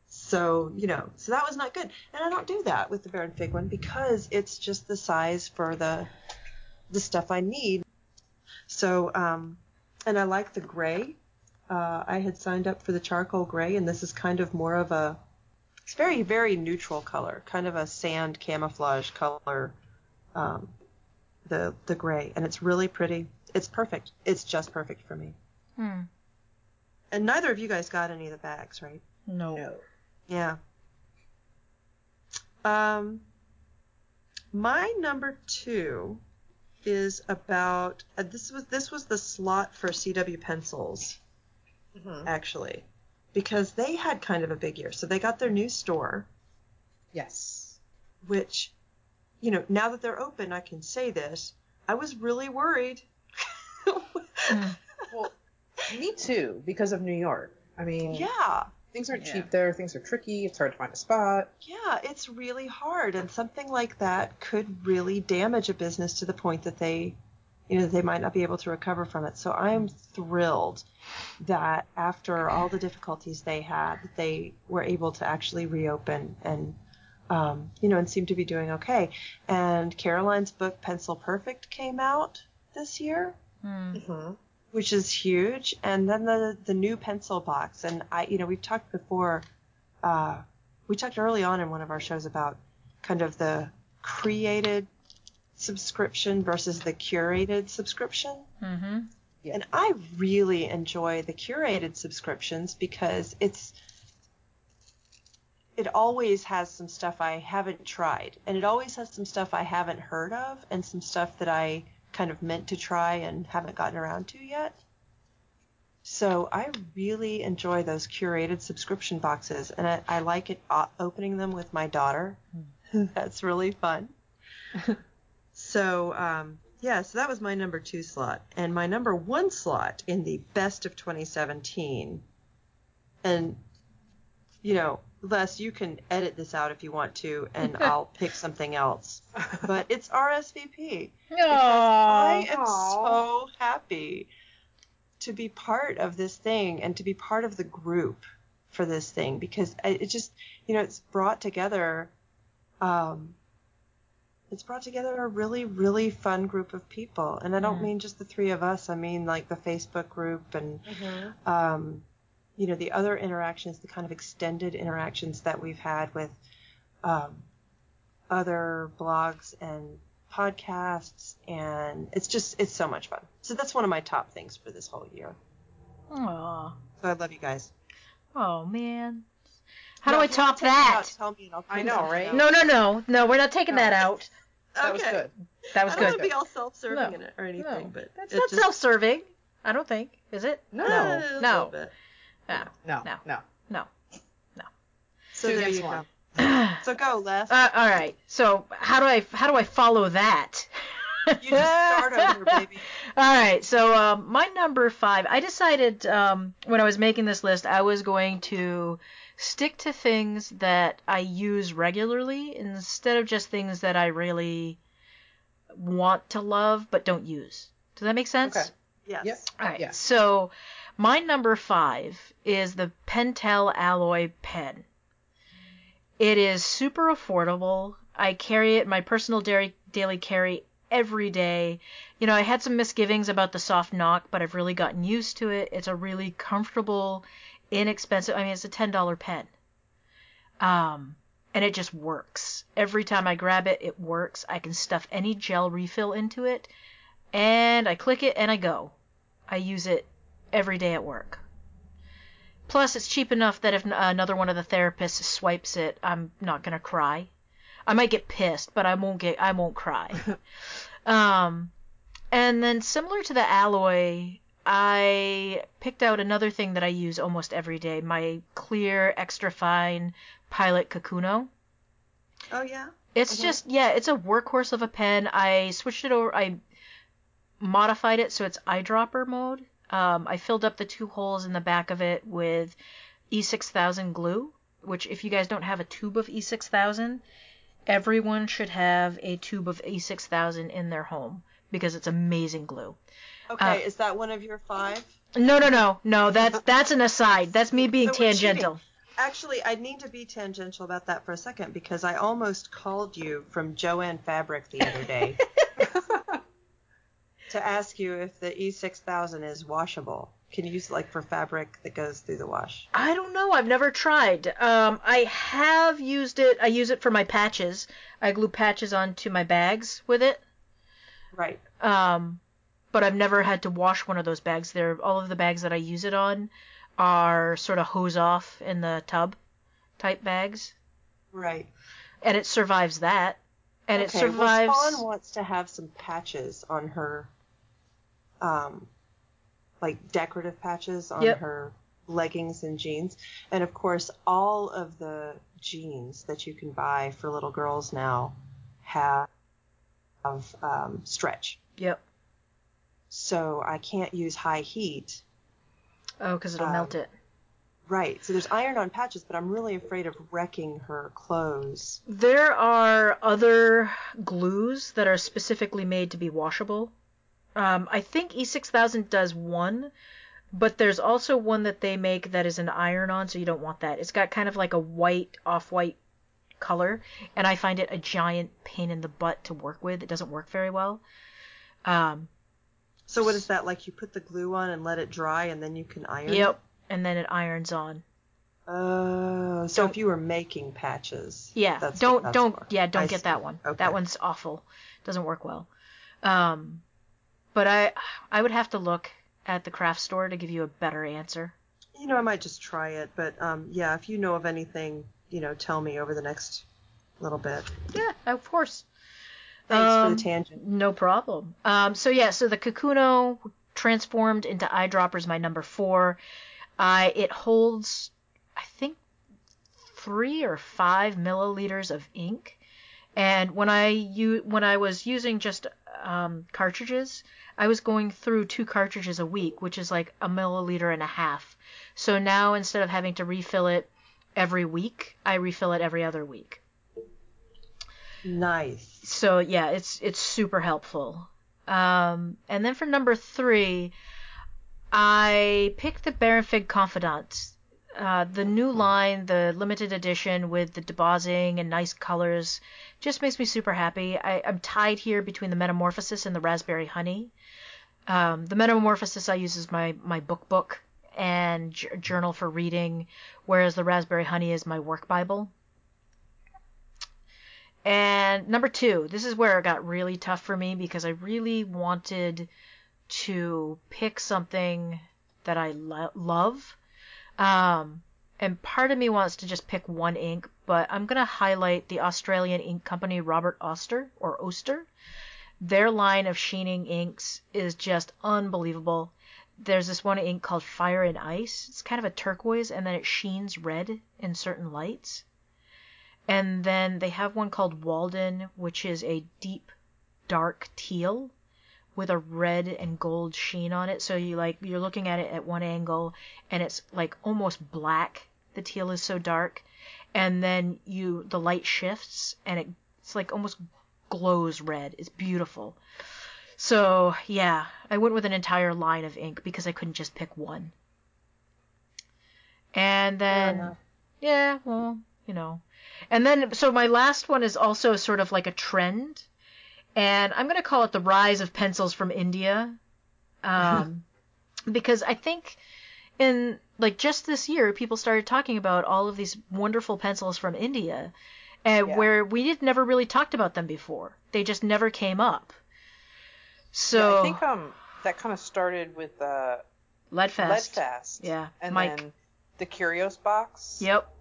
So you know, so that was not good, and I don't do that with the Baron Fig one because it's just the size for the the stuff I need. So um, and I like the gray. Uh, I had signed up for the charcoal gray, and this is kind of more of a it's very very neutral color, kind of a sand camouflage color. Um, the the gray, and it's really pretty. It's perfect. It's just perfect for me. Hmm. And neither of you guys got any of the bags, right? No. No. Yeah. Um, my number two is about uh, this was this was the slot for CW pencils Mhm. actually because they had kind of a big year. So they got their new store, Yes. which you know now that they're open, I can say this. I was really worried. Well, me too, because of New York. I mean, yeah. things aren't Yeah. cheap there. Things are tricky. It's hard to find a spot. Yeah, it's really hard, and something like that could really damage a business to the point that they, you know, they might not be able to recover from it. So I'm thrilled that after all the difficulties they had, they were able to actually reopen and, um, you know, and seem to be doing okay. And Caroline's book Pencil Perfect came out this year Hmm. Mhm. which is huge. And then the the new pencil box. And I, you know, we've talked before. Uh, we talked early on in one of our shows about kind of the created subscription versus the curated subscription. Mm-hmm. Yeah. And I really enjoy the curated subscriptions because it's it always has some stuff I haven't tried, and it always has some stuff I haven't heard of, and some stuff that I kind of meant to try and haven't gotten around to yet. So I really enjoy those curated subscription boxes, and I, I like it uh, opening them with my daughter. That's really fun. so um, yeah, so that was my number two slot, and my number one slot in the best of 2017. And you know, Les, you can edit this out if you want to, and I'll pick something else. But it's RSVP. I am so happy to be part of this thing and to be part of the group for this thing because it just, you know, it's brought together. Um, it's brought together a really, really fun group of people, and I don't Mm. mean just the three of us. I mean like the Facebook group and Mhm. um, you know, the other interactions, the kind of extended interactions that we've had with um, other blogs and podcasts, and it's just it's so much fun. So that's one of my top things for this whole year. Aw. So I love you guys. Oh man. How Now, do I if top that? out, tell me I'll I know, right? No, no, no, no. We're not taking No. that out. That was Okay. good. That was I don't want good. to be all self-serving No, in it or anything, No, but that's it not just, self-serving. I don't think. Is it? No. No. a No. No. No, No. no. No. So Two there you one. go. uh, So go, Les. all right. So how do I how do I follow that? You just start over, baby. All right, so um, my number five, I decided um, when I was making this list, I was going to stick to things that I use regularly instead of just things that I really want to love but don't use. Does that make sense? Okay. Yes. Yep. All right. Yeah. So my number five is the Pentel Alloy pen. It is super affordable. I carry it in my personal daily, daily carry every day. You know, I had some misgivings about the soft knock, but I've really gotten used to it. It's a really comfortable, inexpensive. I mean, it's a ten dollar pen. Um, and it just works. Every time I grab it, it works. I can stuff any gel refill into it, and I click it and I go. I use it every day at work. Plus, it's cheap enough that if another one of the therapists swipes it, I'm not gonna cry. I might get pissed, but I won't get. I won't cry. um, and then similar to the alloy, I picked out another thing that I use almost every day. My clear, extra fine Pilot Kakuno. Oh yeah. It's Mhm. just yeah, it's a workhorse of a pen. I switched it over. I modified it so it's eyedropper mode. Um, I filled up the two holes in the back of it with E6000 glue, which if you guys don't have a tube of E6000, everyone should have a tube of E6000 in their home because it's amazing glue. Okay, Uh, is that one of your five? No, no, no, no. That's that's an aside. That's me being So tangential. Actually, I need to be tangential about that for a second because I almost called you from Jo-Ann Fabric the other day to ask you if the E6000 is washable. Can you use it like for fabric that goes through the wash? I don't know. I've never tried. Um, I have used it. I use it for my patches. I glue patches onto my bags with it. Right. Um, but I've never had to wash one of those bags. They're all of the bags that I use it on are sort of hose off in the tub type bags, Right. and it survives that. And it survives. Well, Spawn wants to have some patches on her, um, like decorative patches on Yep. her leggings and jeans. And of course, all of the jeans that you can buy for little girls now have, have um, stretch. Yep. So I can't use high heat. Oh, because it'll Um, melt it. Right. So there's iron on patches, but I'm really afraid of wrecking her clothes. There are other glues that are specifically made to be washable. Um, I think E6000 does one, but there's also one that they make that is an iron on, so you don't want that. It's got kind of like a white, off white color, and I find it a giant pain in the butt to work with. It doesn't work very well. Um, So what is that like? You put the glue on and let it dry, and then you can iron. yep, and then it irons on. Oh, so Don't- if you were making patches. Yeah, that's don't that's don't for. yeah, don't I get see. that one. Okay. That one's awful. Doesn't work well. Um, but I I would have to look at the craft store to give you a better answer. You know, I might just try it, but um, yeah, if you know of anything, you know, tell me over the next little bit. Yeah, of course. Thanks for Um, the tangent. No problem. Um, so yeah, so the Kakuno transformed into eyedropper is my number four. I it holds, I think, three or five milliliters of ink. And when I u- when I was using just um, cartridges, I was going through two cartridges a week, which is like a milliliter and a half. So now instead of having to refill it every week, I refill it every other week. Nice. So yeah, it's it's super helpful. Um, and then for number three, I picked the Baron Fig Confidant. Uh, the new line, the limited edition with the debossing and nice colors, just makes me super happy. I, I'm tied here between the Metamorphosis and the Raspberry Honey. Um, the Metamorphosis I use as my, my book book and j- journal for reading, whereas the Raspberry Honey is my work Bible. And number two, this is where it got really tough for me because I really wanted to pick something that I lo- love. Um, and part of me wants to just pick one ink, but I'm going to highlight the Australian ink company Robert Oster or Oster. Their line of sheening inks is just unbelievable. There's this one ink called Fire and Ice. It's kind of a turquoise and then it sheens red in certain lights. And then they have one called Walden, which is a deep dark teal with a red and gold sheen on it. So you like you're looking at it at one angle and it's like almost black. The teal is so dark. And then you the light shifts and it, it's like almost glows red. It's beautiful. So, yeah, I went with an entire line of ink because I couldn't just pick one. And then yeah, well, you know. And then, so my last one is also sort of like a trend, and I'm going to call it the rise of pencils from India, um, because I think in like just this year, people started talking about all of these wonderful pencils from India, and Yeah. where we had never really talked about them before. They just never came up. So Yeah, I think um that kind of started with uh, Leadfast. Leadfast. Yeah, And Mike. then the Curios box. Yep.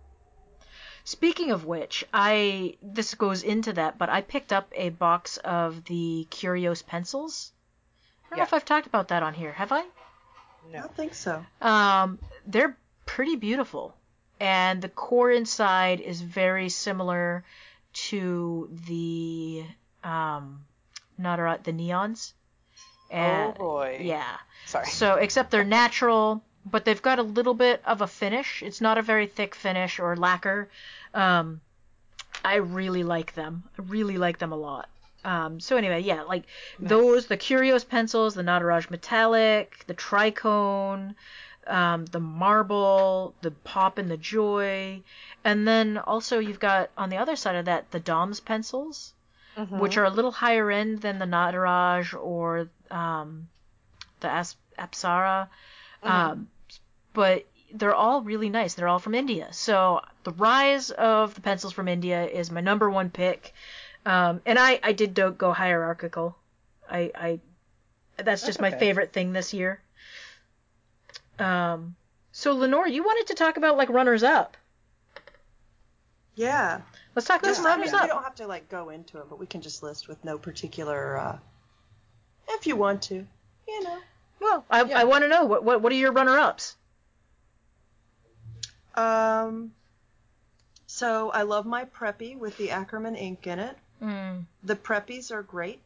Speaking of which, I this goes into that, but I picked up a box of the Curios pencils. I don't know if I've talked about that on here. Have I? No. I don't think so. Um, they're pretty beautiful, and the core inside is very similar to the um, not a, the neons. And, oh boy. Yeah. Sorry. So, except they're natural, but they've got a little bit of a finish. It's not a very thick finish or lacquer. Um, I really like them. I really like them a lot. Um, so anyway, yeah, like those, the Curios pencils, the Nataraj Metallic, the Tricone, um, the Marble, the Pop and the Joy, and then also you've got on the other side of that the Dom's pencils, Mhm. which are a little higher end than the Nataraj or um, the As- Apsara. Um, but they're all really nice. They're all from India. So the rise of the pencils from India is my number one pick. Um, and I, I did go hierarchical. I, I that's just That's my favorite thing this year. Um, so Lenore, you wanted to talk about like runners up. Yeah. Let's talk about Just, some I mean, runners we up. don't have to like go into it, but we can just list with no particular. Uh, if you want to, you know. Well, I, Yeah. I want to know what, what what are your runner ups? Um. So I love my Preppy with the Ackerman ink in it. Mm, The Preppies are great.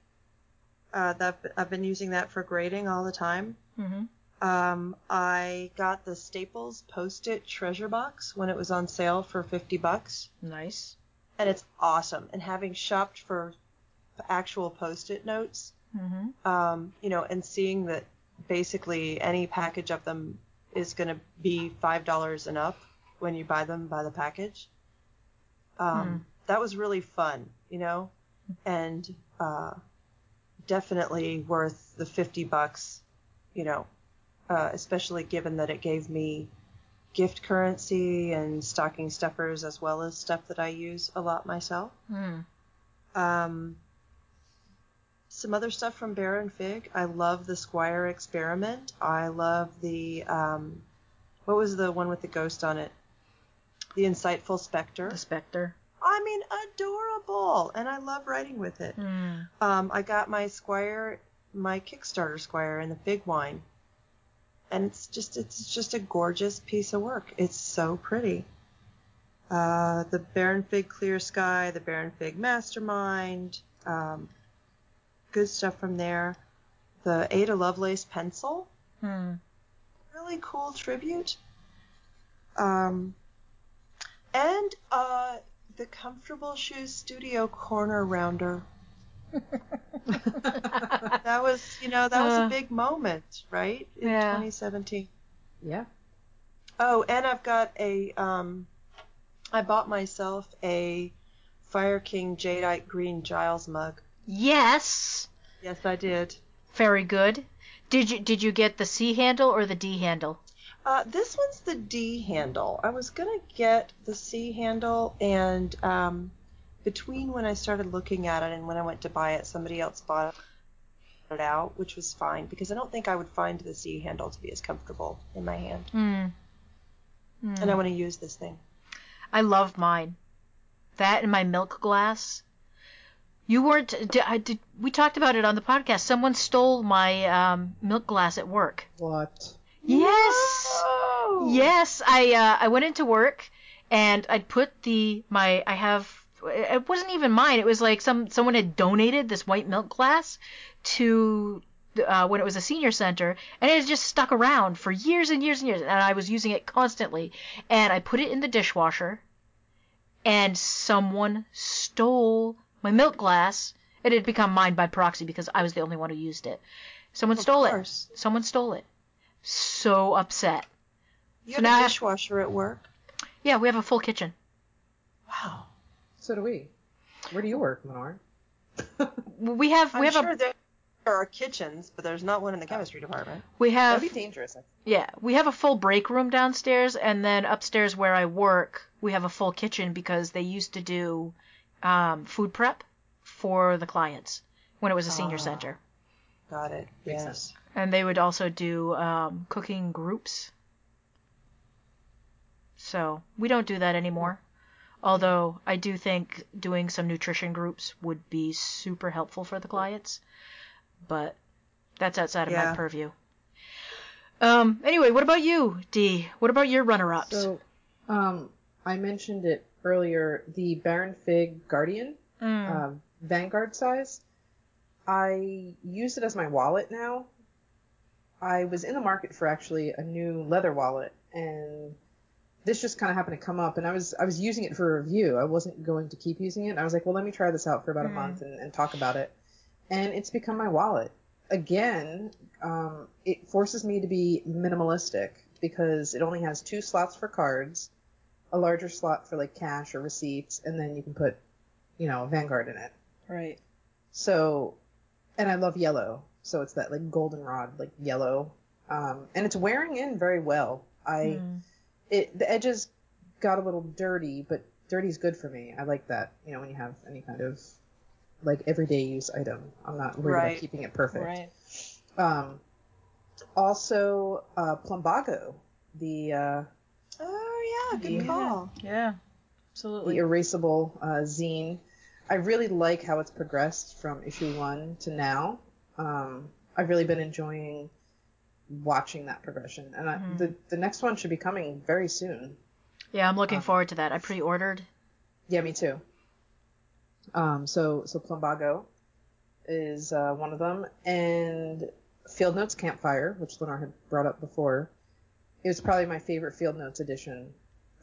Uh, that I've been using that for grading all the time. hmm Um, I got the Staples Post-it Treasure Box when it was on sale for 50 bucks, Nice. and it's awesome. And having shopped for actual Post-it notes, hmm um, you know, and seeing that basically any package of them is going to be five dollars and up when you buy them by the package. Um, That was really fun, you know, and uh, definitely worth the fifty bucks, you know, uh, especially given that it gave me gift currency and stocking stuffers as well as stuff that I use a lot myself. Mm. Um, some other stuff from Baron Fig. I love the Squire Experiment. I love the um, what was the one with the ghost on it? the Insightful Spectre. The Spectre. I mean, adorable, and I love writing with it. Mm. Um, I got my Squire, my Kickstarter Squire, in the big wine, and it's just it's just a gorgeous piece of work. It's so pretty. Uh, the Baron Fig Clear Sky, the Baron Fig Mastermind, um, good stuff from there. The Ada Lovelace pencil, Hmm. really cool tribute. Um, and uh, the Comfortable Shoes Studio Corner Rounder. That was, you know, that was Uh, a big moment, right? In yeah. 2017. Yeah. Oh, and I've got a, um, I bought myself a Fire King Jadeite Green Giles mug. Yes. Yes, I did. Very good. Did you did you get the C handle or the D handle? Uh, this one's the D handle. I was gonna get the C handle, and um, between when I started looking at it and when I went to buy it, somebody else bought it out, which was fine because I don't think I would find the C handle to be as comfortable in my hand. Hmm. And I want to use this thing. I love mine. That and my milk glass. You weren't. Did, I, did we talked about it on the podcast? Someone stole my um, milk glass at work. What? Yes. No! Yes, I uh, I went into work and I'd put the my I have it wasn't even mine. It was like some someone had donated this white milk glass to uh, when it was a senior center, and it had just stuck around for years and years and years, and I was using it constantly. And I put it in the dishwasher, and someone stole my milk glass. It had become mine by proxy because I was the only one who used it. Someone Of stole course. it. Someone stole it. So upset. You So have now I a have- dishwasher at work? Yeah, we have a full kitchen. Wow. So do we. Where do you work, Lenore? We have I'm we have sure a there are kitchens, but there's not one in the chemistry department. we have That'd be dangerous. Yeah we have a full break room downstairs, and then upstairs where I work we have a full kitchen because they used to do um, food prep for the clients when it was a senior Ah. center, Got it. Yes. and they would also do um, cooking groups. So we don't do that anymore. Although I do think doing some nutrition groups would be super helpful for the clients, but that's outside of my Yeah. purview. Um. Anyway, what about you, Dee? What about your runner-ups? So, um, I mentioned it earlier. The Baron Fig Guardian, Mm. um, Vanguard size. I use it as my wallet now. I was in the market for actually a new leather wallet, and this just kind of happened to come up. And I was I was using it for a review. I wasn't going to keep using it. I was like, well, let me try this out for about a Mm. month and, and talk about it. And it's become my wallet again. Um, it forces me to be minimalistic because it only has two slots for cards, a larger slot for like cash or receipts, and then you can put, you know, Vanguard in it. right. So, and I love yellow, so it's that like goldenrod like yellow, um, and it's wearing in very well. I Mm. it the edges got a little dirty, but dirty's good for me. I like that. You know, when you have any kind of like everyday use item, I'm not worried Right. about keeping it perfect. Right. Um, also, uh, Plumbago, the uh, yeah, good Yeah. call. Yeah. Absolutely. The erasable uh, zine. I really like how it's progressed from issue one to now. Um, I've really been enjoying watching that progression, and I, Mhm. the the next one should be coming very soon. Yeah, I'm looking Um, forward to that. I pre-ordered. Yeah, me too. Um, so so Plumbago is uh, one of them, and Field Notes Campfire, which Lenore had brought up before, it was probably my favorite Field Notes edition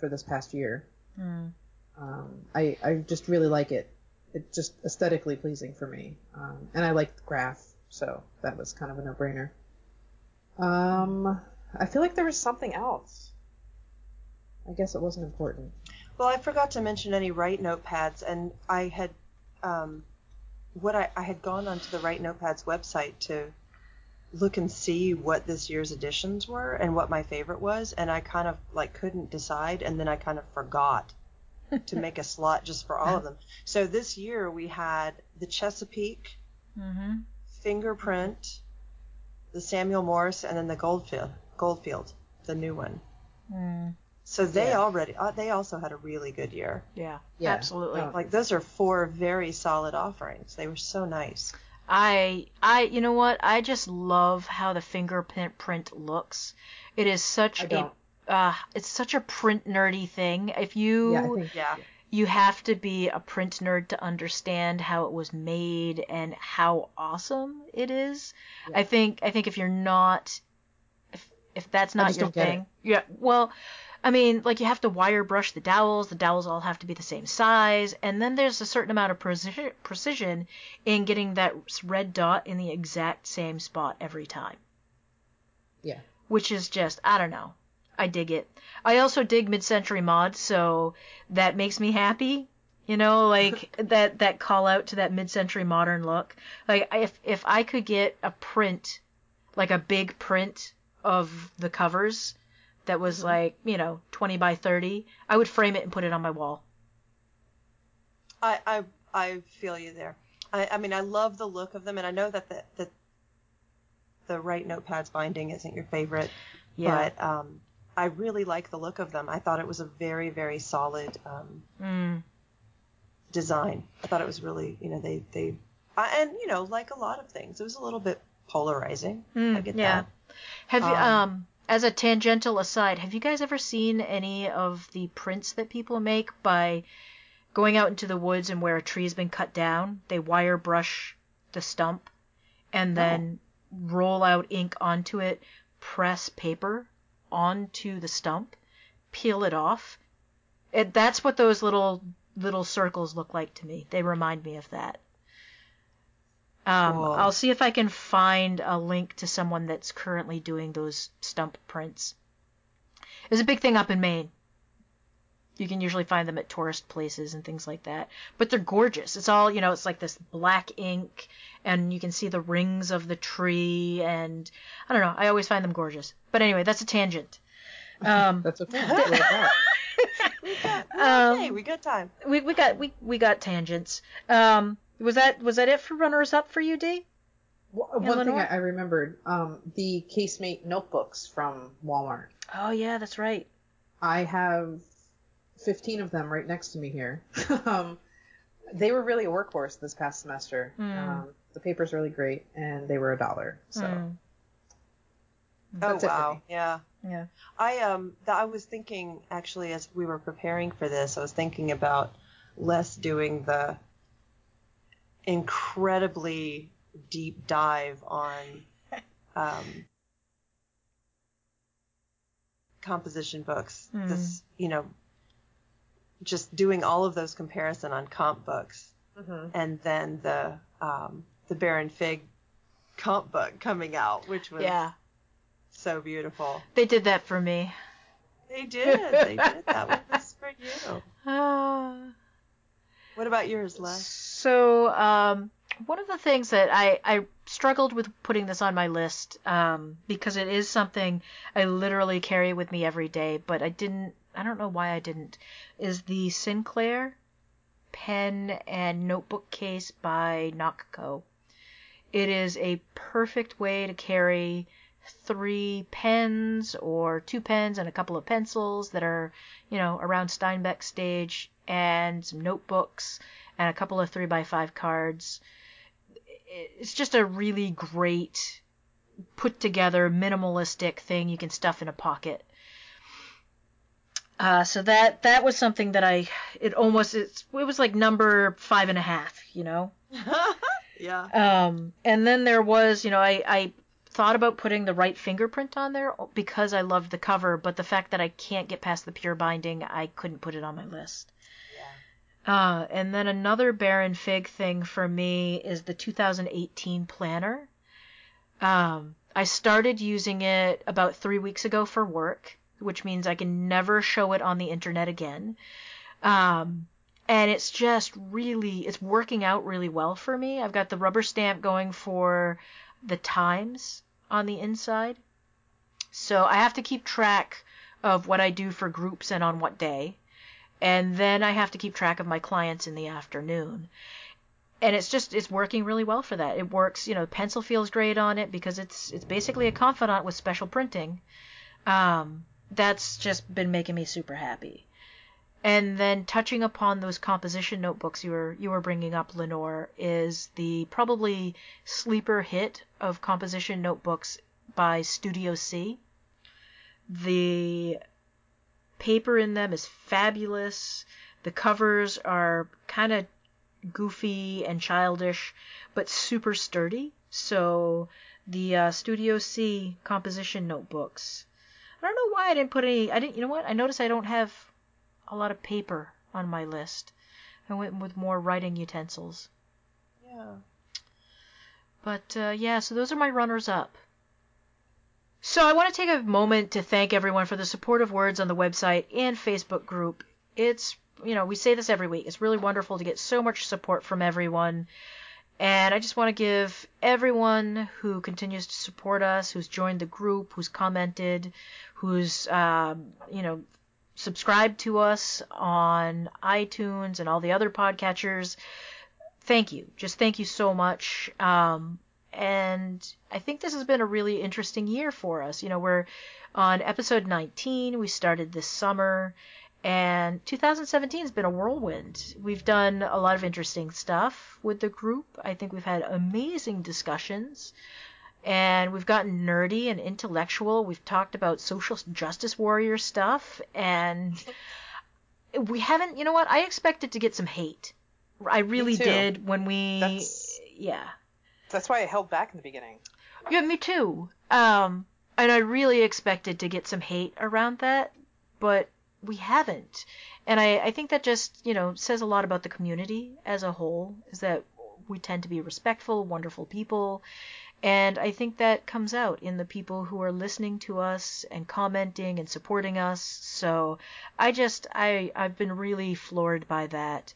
for this past year. Mm. Um, I I just really like it. It's just aesthetically pleasing for me, um, and I like the graph, so that was kind of a no-brainer. Um, I feel like there was something else. I guess it wasn't important. Well, I forgot to mention any Write Notepads, and I had, um, what I, I had gone onto the Write Notepads website to look and see what this year's editions were and what my favorite was, and I kind of like couldn't decide, and then I kind of forgot to make a slot just for all of them. So this year we had the Chesapeake, Mm-hmm. Fingerprint, the Samuel Morse, and then the Goldfield, Goldfield, the new one. Mm. So they Yeah. already uh, they also had a really good year. Yeah, Yeah. absolutely. Oh. Like those are four very solid offerings. They were so nice. I I you know what? I just love how the fingerprint print looks. It is such I a don't. uh it's such a print nerdy thing. If you Yeah, think. Yeah. you have to be a print nerd to understand how it was made and how awesome it is. Yeah. I think I think if you're not if if that's not your don't it. thing. Yeah. Well, I mean, like you have to wire brush the dowels. The dowels all have to be the same size, and then there's a certain amount of precision precision in getting that red dot in the exact same spot every time Yeah. which is just I don't know. I dig it. I also dig mid-century mods, so that makes me happy. You know, like that that call out to that mid-century modern look. Like if if I could get a print, like a big print of the covers that was like, you know, 20 by 30, I would frame it and put it on my wall. I I, I feel you there. I, I mean I love the look of them, and I know that the the, the Write Notepads binding isn't your favorite, Yeah. but um, I really like the look of them. I thought it was a very very solid um, Mm. design. I thought it was really you know they they I, and you know like a lot of things, it was a little bit polarizing. Mm, I get yeah. that. Have you Um, um as a tangential aside, have you guys ever seen any of the prints that people make by going out into the woods and where a tree's been cut down, they wire brush the stump and then roll out ink onto it, press paper onto the stump, peel it off. It, that's what those little little circles look like to me. They remind me of that. Um, Cool. I'll see if I can find a link to someone that's currently doing those stump prints. There's a big thing up in Maine. You can usually find them at tourist places and things like that. But they're gorgeous. It's all, you know, it's like this black ink and you can see the rings of the tree and I don't know, I always find them gorgeous. But anyway, that's a tangent. Um, That's okay. That's what I We got, we're Um, okay, we got time. we we got we we got tangents. Um, was that was that it for runners up for you, D? One one thing I, I remembered, um, the Casemate notebooks from Walmart. Oh yeah, that's right. I have 15 of them right next to me here. um, they were really a workhorse this past semester. Mm. Um, the paper's really great, and they were a dollar. So Mm, that's oh wow, yeah. yeah. I um th- I was thinking actually as we were preparing for this, I was thinking about less doing the incredibly deep dive on um, composition books. Hmm. This you know just doing all of those comparison on comp books, Mhm. and then the um, the Baron Fig comp book coming out, which was Yeah. so beautiful. They did that for me. They did. They did. That was for you. Ah. What about yours, Les? So, um, one of the things that I, I struggled with putting this on my list um, because it is something I literally carry with me every day, but I didn't, I don't know why I didn't, is the Sinclair pen and notebook case by Nocco. It is a perfect way to carry three pens or two pens and a couple of pencils that are, you know, around Steinbeck stage and some notebooks and a couple of three by five cards. It's just a really great put together minimalistic thing you can stuff in a pocket. Uh, so that that was something that I it almost it's, it was like number five and a half, you know. yeah. Um, and then there was, you know, I, I thought about putting the Write fingerprint on there because I loved the cover, but the fact that I can't get past the pure binding, I couldn't put it on my list. Uh, and then another Baron Fig thing for me is the 2018 planner. Um, I started using it about three weeks ago for work, which means I can never show it on the internet again. Um, and it's just really, it's working out really well for me. I've got the rubber stamp going for the times on the inside. So I have to keep track of what I do for groups and on what day and then I have to keep track of my clients in the afternoon. And it's just it's working really well for that. It works, you know, pencil feels great on it because it's it's basically a confidant with special printing. Um, that's just been making me super happy. And then touching upon those composition notebooks you were you were bringing up, Lenore, is the probably sleeper hit of composition notebooks by Studio C. The paper in them is fabulous. The covers are kind of goofy and childish, but super sturdy. So the uh, Studio C composition notebooks. I don't know why I didn't put any. I didn't. You know what? I noticed I don't have a lot of paper on my list. I went with more writing utensils. Yeah. But uh, yeah, so those are my runners up. So I want to take a moment to thank everyone for the supportive words on the website and Facebook group. It's, you know, we say this every week. It's really wonderful to get so much support from everyone. And I just want to give everyone who continues to support us, who's joined the group, who's commented, who's, um, you know, subscribed to us on iTunes and all the other podcatchers. Thank you. Just thank you so much. Um, and I think this has been a really interesting year for us. You know, we're on episode 19. We started this summer, and 2017 has been a whirlwind. We've done a lot of interesting stuff with the group. I think we've had amazing discussions, and we've gotten nerdy and intellectual. We've talked about social justice warrior stuff, and we haven't. You know what? I expected to get some hate. I really did when we. That's- yeah. That's why I held back in the beginning. Yeah, me too. Um, and I really expected to get some hate around that, but we haven't. And I, I think that just, you know, says a lot about the community as a whole, is that we tend to be respectful, wonderful people. And I think that comes out in the people who are listening to us and commenting and supporting us. So I just, I, I've been really floored by that.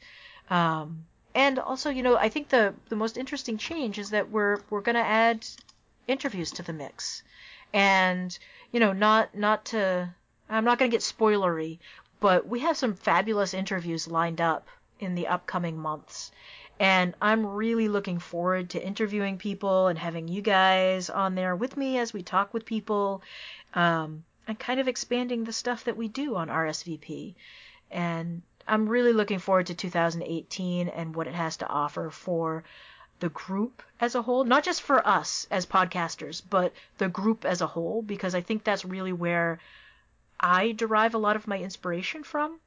Um, and also, you know, I think the the most interesting change is that we're we're going to add interviews to the mix, and you know, not not to I'm not going to get spoilery, but we have some fabulous interviews lined up in the upcoming months. And I'm really looking forward to interviewing people and having you guys on there with me as we talk with people, um, and kind of expanding the stuff that we do on RSVP. And I'm really looking forward to 2018 and what it has to offer for the group as a whole, not just for us as podcasters, but the group as a whole, because I think that's really where I derive a lot of my inspiration from.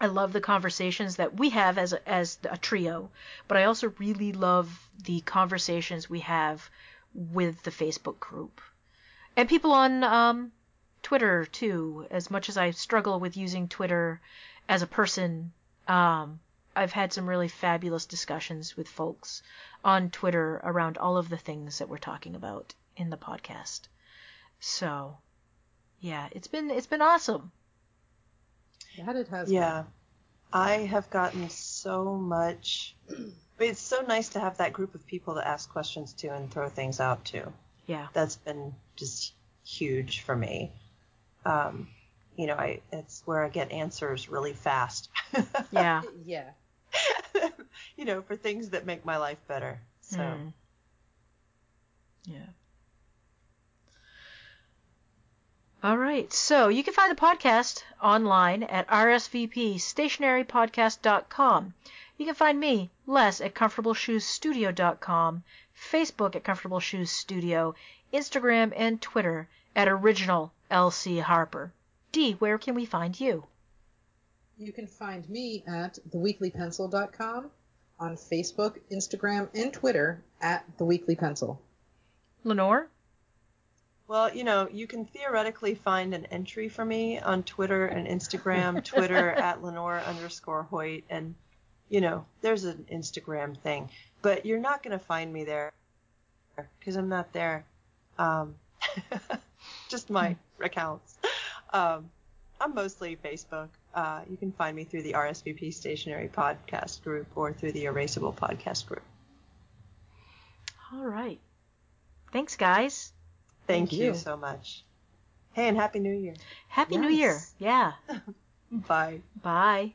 I love the conversations that we have as a, as a trio, but I also really love the conversations we have with the Facebook group and people on um, Twitter too. As much as I struggle with using Twitter as a person, um, I've had some really fabulous discussions with folks on Twitter around all of the things that we're talking about in the podcast. So, yeah, it's been it's been awesome. That it has. Yeah. I have gotten so much. It's so nice to have that group of people to ask questions to and throw things out to. Yeah. That's been just huge for me. Um, you know, I it's where I get answers really fast. Yeah. Yeah. you know, for things that make my life better. So Mm. Yeah. All right. So you can find the podcast online at rsvpstationarypodcast.com. You can find me, Les, at comfortableshoesstudio.com, Facebook at Comfortable Shoes Studio, Instagram and Twitter at Original LC Harper. D, where can we find you? You can find me at theweeklypencil.com, on Facebook, Instagram, and Twitter at theweeklypencil. Lenore? Well, you know, you can theoretically find an entry for me on Twitter and Instagram. Twitter at Lenore underscore Hoyt, and you know, there's an Instagram thing, but you're not going to find me there because I'm not there. Um, just my accounts. Um, I'm mostly Facebook. Uh, you can find me through the RSVP Stationary Podcast group or through the Erasable Podcast group. All right. Thanks, guys. Thank, Thank you. you. so much. Hey, and Happy New Year. Happy New Year. Yeah. Bye. Bye.